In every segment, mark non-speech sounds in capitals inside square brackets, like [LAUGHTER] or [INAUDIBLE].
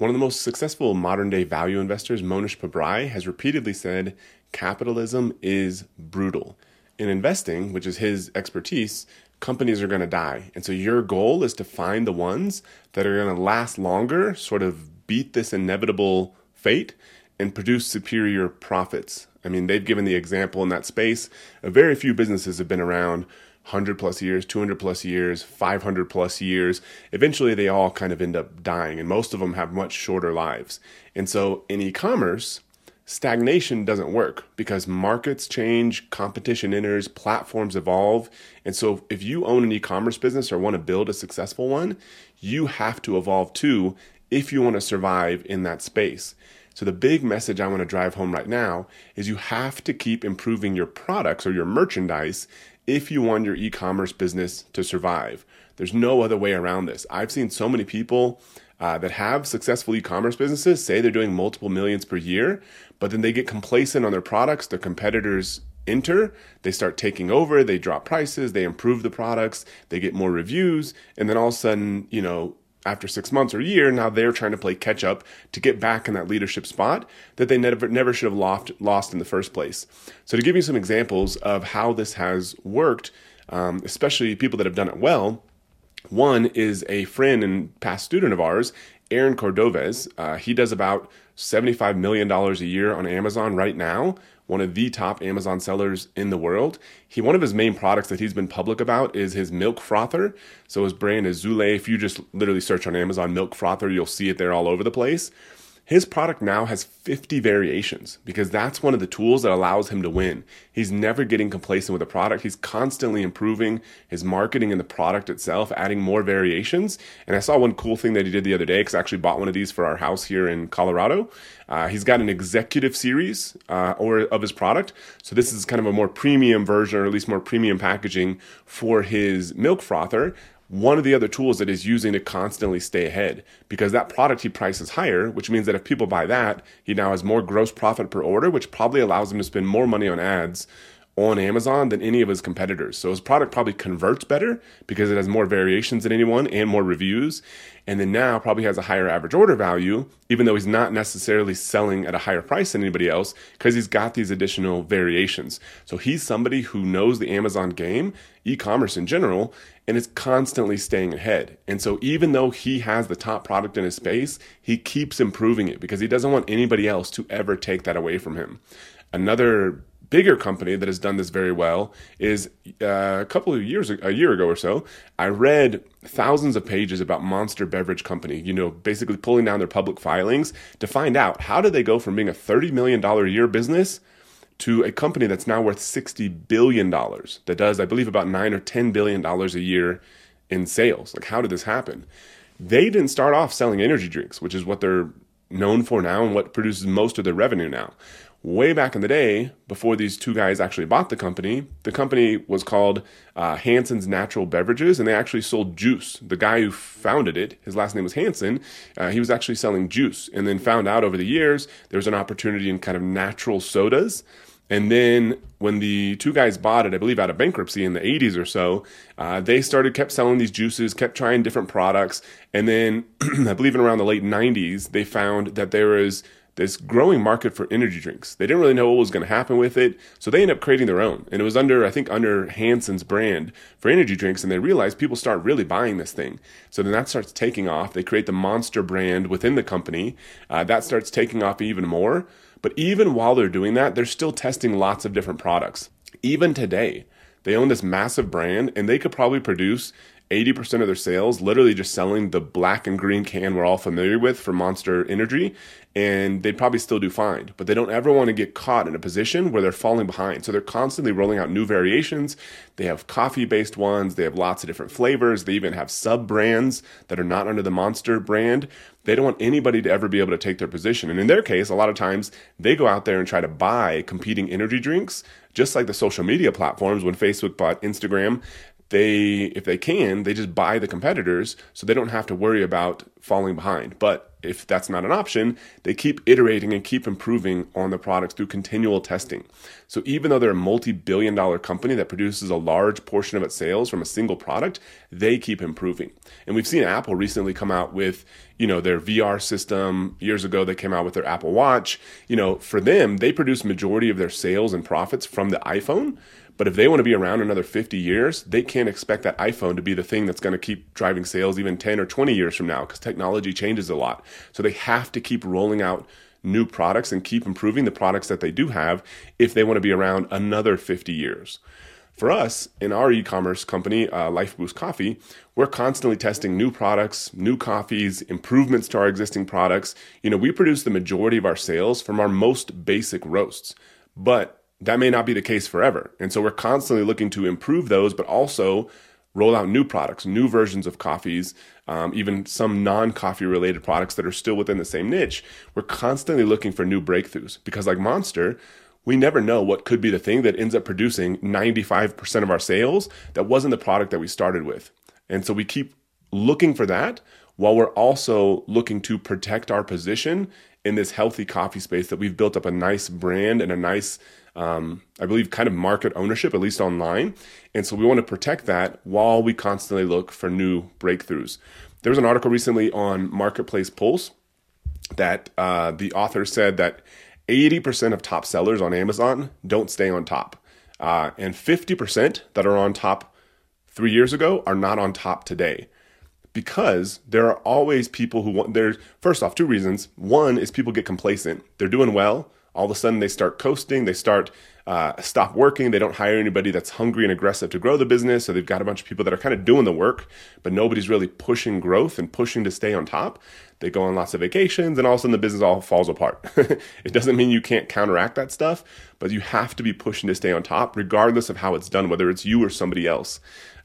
One of the most successful modern day value investors, Mohnish Pabrai, has repeatedly said capitalism is brutal. In investing, which is his expertise, companies are going to die. And so your goal is to find the ones that are going to last longer, sort of beat this inevitable fate, and produce superior profits. I mean, they've given the example in that space. Very few businesses have been around 100 plus years, 200 plus years, 500 plus years. Eventually, they all kind of end up dying, and most of them have much shorter lives. And so, in e commerce, stagnation doesn't work because markets change, competition enters, platforms evolve. And so, if you own an e commerce business or want to build a successful one, you have to evolve too if you want to survive in that space. So, the big message I want to drive home right now is you have to keep improving your products or your merchandise if you want your e commerce business to survive. There's no other way around this. I've seen so many people uh, that have successful e commerce businesses say they're doing multiple millions per year, but then they get complacent on their products. Their competitors enter, they start taking over, they drop prices, they improve the products, they get more reviews, and then all of a sudden, you know, after six months or a year, now they're trying to play catch up to get back in that leadership spot that they never never should have lost lost in the first place. So to give you some examples of how this has worked, um, especially people that have done it well, one is a friend and past student of ours, Aaron Cordovez. Uh, he does about $75 million a year on Amazon right now, one of the top Amazon sellers in the world. He one of his main products that he's been public about is his milk frother. So his brand is Zulay. If you just literally search on Amazon milk frother, you'll see it there all over the place. His product now has 50 variations because that's one of the tools that allows him to win. He's never getting complacent with a product. He's constantly improving his marketing and the product itself, adding more variations. And I saw one cool thing that he did the other day because I actually bought one of these for our house here in Colorado. Uh, he's got an executive series uh, or of his product. So this is kind of a more premium version or at least more premium packaging for his milk frother one of the other tools that he's using to constantly stay ahead. Because that product he prices higher, which means that if people buy that, he now has more gross profit per order, which probably allows him to spend more money on ads on Amazon than any of his competitors. So his product probably converts better because it has more variations than anyone and more reviews. And then now probably has a higher average order value, even though he's not necessarily selling at a higher price than anybody else because he's got these additional variations. So he's somebody who knows the Amazon game, e commerce in general, and is constantly staying ahead. And so even though he has the top product in his space, he keeps improving it because he doesn't want anybody else to ever take that away from him. Another bigger company that has done this very well is uh, a couple of years a year ago or so i read thousands of pages about monster beverage company you know basically pulling down their public filings to find out how did they go from being a $30 million a year business to a company that's now worth $60 billion that does i believe about 9 or 10 billion dollars a year in sales. Like how did this happen? They didn't start off selling energy drinks which is what they're known for now and what produces most of their revenue now way back in the day, before these two guys actually bought the company, the company was called uh, Hansen's Natural Beverages, and they actually sold juice. The guy who founded it, his last name was Hansen, uh, he was actually selling juice, and then found out over the years there was an opportunity in kind of natural sodas. And then when the two guys bought it, I believe out of bankruptcy in the 80s or so, uh, they started, kept selling these juices, kept trying different products. And then [CLEARS THROAT] I believe in around the late 90s, they found that there was this growing market for energy drinks. They didn't really know what was going to happen with it, so they ended up creating their own. And it was under, I think, under Hansen's brand for energy drinks. And they realized people start really buying this thing. So then that starts taking off. They create the Monster brand within the company. Uh, that starts taking off even more. But even while they're doing that, they're still testing lots of different products. Even today, they own this massive brand and they could probably produce 80% of their sales literally just selling the black and green can we're all familiar with for Monster Energy, and they'd probably still do fine. But they don't ever want to get caught in a position where they're falling behind. So they're constantly rolling out new variations. They have coffee based ones, they have lots of different flavors, they even have sub brands that are not under the Monster brand. They don't want anybody to ever be able to take their position. And in their case, a lot of times they go out there and try to buy competing energy drinks, just like the social media platforms when Facebook bought Instagram they if they can they just buy the competitors so they don't have to worry about falling behind. But if that's not an option, they keep iterating and keep improving on the products through continual testing. So even though they're a multi-billion dollar company that produces a large portion of its sales from a single product, they keep improving. And we've seen Apple recently come out with, you know, their VR system. Years ago they came out with their Apple Watch. You know, for them, they produce majority of their sales and profits from the iPhone. But if they want to be around another 50 years, they can't expect that iPhone to be the thing that's going to keep driving sales even 10 or 20 years from now because technology changes a lot. So they have to keep rolling out new products and keep improving the products that they do have if they want to be around another 50 years. For us, in our e commerce company, uh, Lifeboost Coffee, we're constantly testing new products, new coffees, improvements to our existing products. You know, we produce the majority of our sales from our most basic roasts. But that may not be the case forever. And so we're constantly looking to improve those, but also roll out new products, new versions of coffees, um, even some non coffee related products that are still within the same niche. We're constantly looking for new breakthroughs because, like Monster, we never know what could be the thing that ends up producing 95% of our sales that wasn't the product that we started with. And so we keep looking for that while we're also looking to protect our position in this healthy coffee space that we've built up a nice brand and a nice um, I believe, kind of market ownership, at least online. And so we want to protect that while we constantly look for new breakthroughs. There was an article recently on Marketplace Pulse that uh, the author said that 80% of top sellers on Amazon don't stay on top. Uh, and 50% that are on top three years ago are not on top today because there are always people who want there's first off two reasons. One is people get complacent. They're doing well. All of a sudden they start coasting. They start uh, stop working. They don't hire anybody that's hungry and aggressive to grow the business. So they've got a bunch of people that are kind of doing the work but nobody's really pushing growth and pushing to stay on top they go on lots of vacations and all of a sudden the business all falls apart [LAUGHS] it doesn't mean you can't counteract that stuff but you have to be pushing to stay on top regardless of how it's done whether it's you or somebody else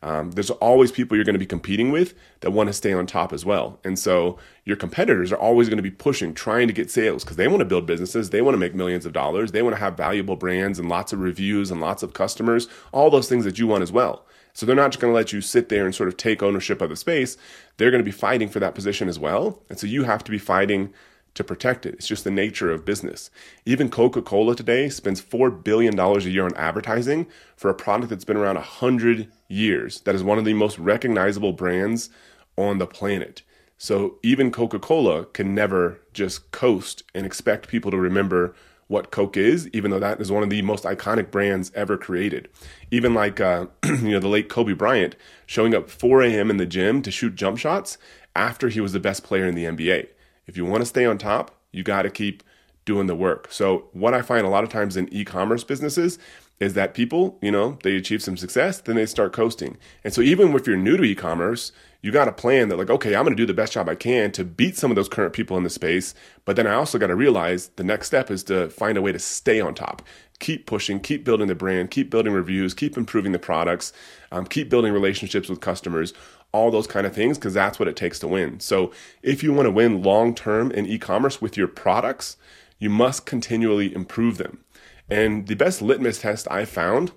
um, there's always people you're going to be competing with that want to stay on top as well. And so your competitors are always going to be pushing, trying to get sales because they want to build businesses. They want to make millions of dollars. They want to have valuable brands and lots of reviews and lots of customers, all those things that you want as well. So they're not just going to let you sit there and sort of take ownership of the space. They're going to be fighting for that position as well. And so you have to be fighting to protect it. It's just the nature of business. Even Coca Cola today spends $4 billion a year on advertising for a product that's been around 100 years. That is one of the most recognizable brands on the planet. So even Coca Cola can never just coast and expect people to remember what Coke is, even though that is one of the most iconic brands ever created. Even like, uh, [CLEARS THROAT] you know, the late Kobe Bryant showing up 4 a.m. in the gym to shoot jump shots after he was the best player in the NBA. If you want to stay on top, you got to keep doing the work. So, what I find a lot of times in e commerce businesses is that people, you know, they achieve some success, then they start coasting. And so, even if you're new to e commerce, you got a plan that, like, okay, I'm going to do the best job I can to beat some of those current people in the space. But then I also got to realize the next step is to find a way to stay on top. Keep pushing, keep building the brand, keep building reviews, keep improving the products, um, keep building relationships with customers all those kind of things because that's what it takes to win. So if you want to win long term in e-commerce with your products, you must continually improve them. And the best litmus test I found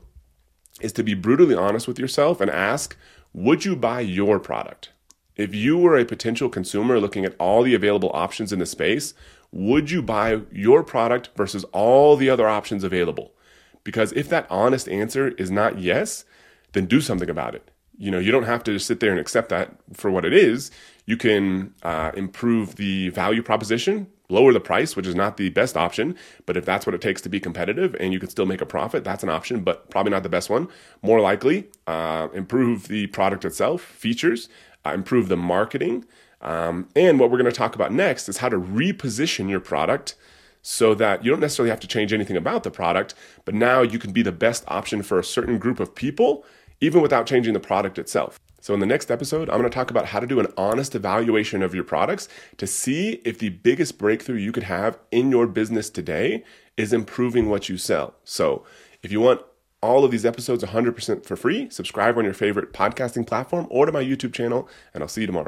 is to be brutally honest with yourself and ask, would you buy your product? If you were a potential consumer looking at all the available options in the space, would you buy your product versus all the other options available? Because if that honest answer is not yes, then do something about it you know you don't have to just sit there and accept that for what it is you can uh, improve the value proposition lower the price which is not the best option but if that's what it takes to be competitive and you can still make a profit that's an option but probably not the best one. More likely uh, improve the product itself features uh, improve the marketing um, and what we're going to talk about next is how to reposition your product so that you don't necessarily have to change anything about the product, but now you can be the best option for a certain group of people even without changing the product itself. So, in the next episode, I'm going to talk about how to do an honest evaluation of your products to see if the biggest breakthrough you could have in your business today is improving what you sell. So, if you want all of these episodes 100% for free, subscribe on your favorite podcasting platform or to my YouTube channel, and I'll see you tomorrow.